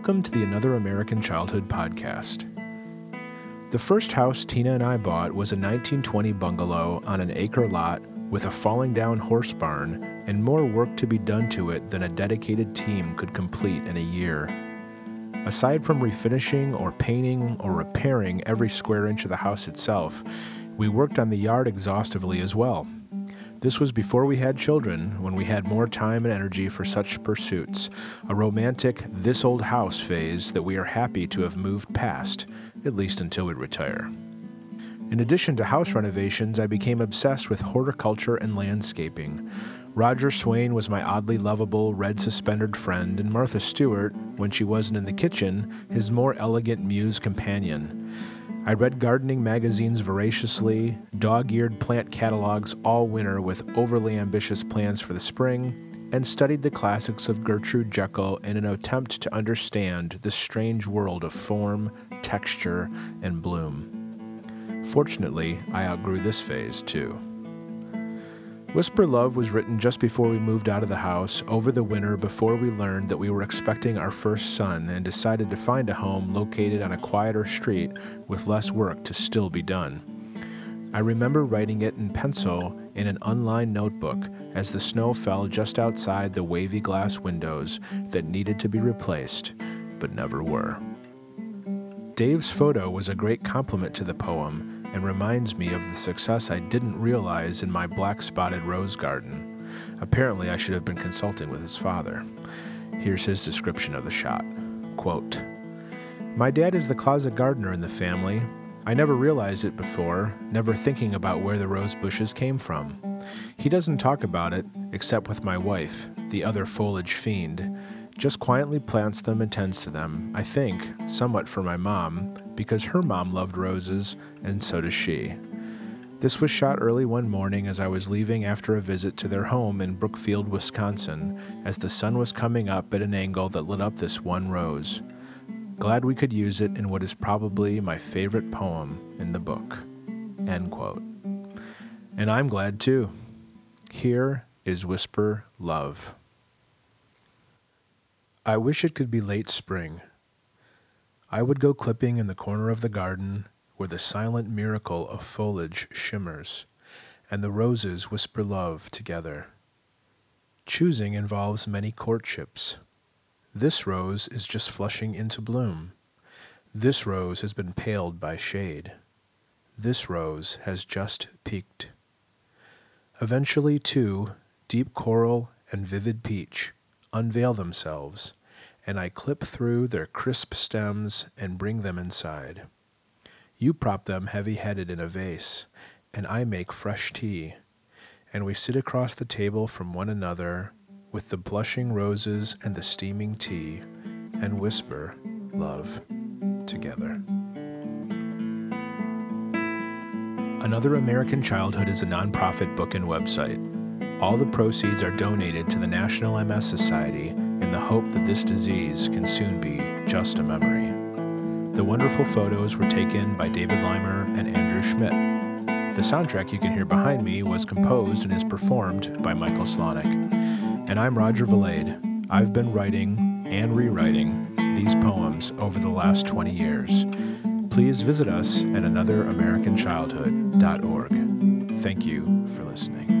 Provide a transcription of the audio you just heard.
Welcome to the Another American Childhood podcast. The first house Tina and I bought was a 1920 bungalow on an acre lot with a falling down horse barn and more work to be done to it than a dedicated team could complete in a year. Aside from refinishing or painting or repairing every square inch of the house itself, we worked on the yard exhaustively as well. This was before we had children, when we had more time and energy for such pursuits, a romantic, this old house phase that we are happy to have moved past, at least until we retire. In addition to house renovations, I became obsessed with horticulture and landscaping. Roger Swain was my oddly lovable red suspended friend, and Martha Stewart, when she wasn't in the kitchen, his more elegant muse companion. I read gardening magazines voraciously, dog eared plant catalogs all winter with overly ambitious plans for the spring, and studied the classics of Gertrude Jekyll in an attempt to understand the strange world of form, texture, and bloom. Fortunately, I outgrew this phase too. Whisper Love was written just before we moved out of the house over the winter before we learned that we were expecting our first son and decided to find a home located on a quieter street with less work to still be done. I remember writing it in pencil in an unlined notebook as the snow fell just outside the wavy glass windows that needed to be replaced, but never were. Dave's photo was a great compliment to the poem and reminds me of the success I didn't realize in my black spotted rose garden. Apparently, I should have been consulting with his father. Here's his description of the shot Quote, My dad is the closet gardener in the family. I never realized it before, never thinking about where the rose bushes came from. He doesn't talk about it, except with my wife, the other foliage fiend. Just quietly plants them and tends to them, I think, somewhat for my mom, because her mom loved roses, and so does she. This was shot early one morning as I was leaving after a visit to their home in Brookfield, Wisconsin, as the sun was coming up at an angle that lit up this one rose. Glad we could use it in what is probably my favorite poem in the book. End quote. And I'm glad too. Here is Whisper Love. I wish it could be late spring I would go clipping in the corner of the garden where the silent miracle of foliage shimmers and the roses whisper love together. Choosing involves many courtships. This rose is just flushing into bloom. This rose has been paled by shade. This rose has just peaked. Eventually, too, deep coral and vivid peach unveil themselves and I clip through their crisp stems and bring them inside. You prop them heavy headed in a vase, and I make fresh tea, and we sit across the table from one another with the blushing roses and the steaming tea, and whisper, love, together. Another American Childhood is a nonprofit book and website. All the proceeds are donated to the National MS Society in the hope that this disease can soon be just a memory. The wonderful photos were taken by David Leimer and Andrew Schmidt. The soundtrack you can hear behind me was composed and is performed by Michael Slonick. And I'm Roger Valade. I've been writing and rewriting these poems over the last 20 years. Please visit us at anotheramericanchildhood.org. Thank you for listening.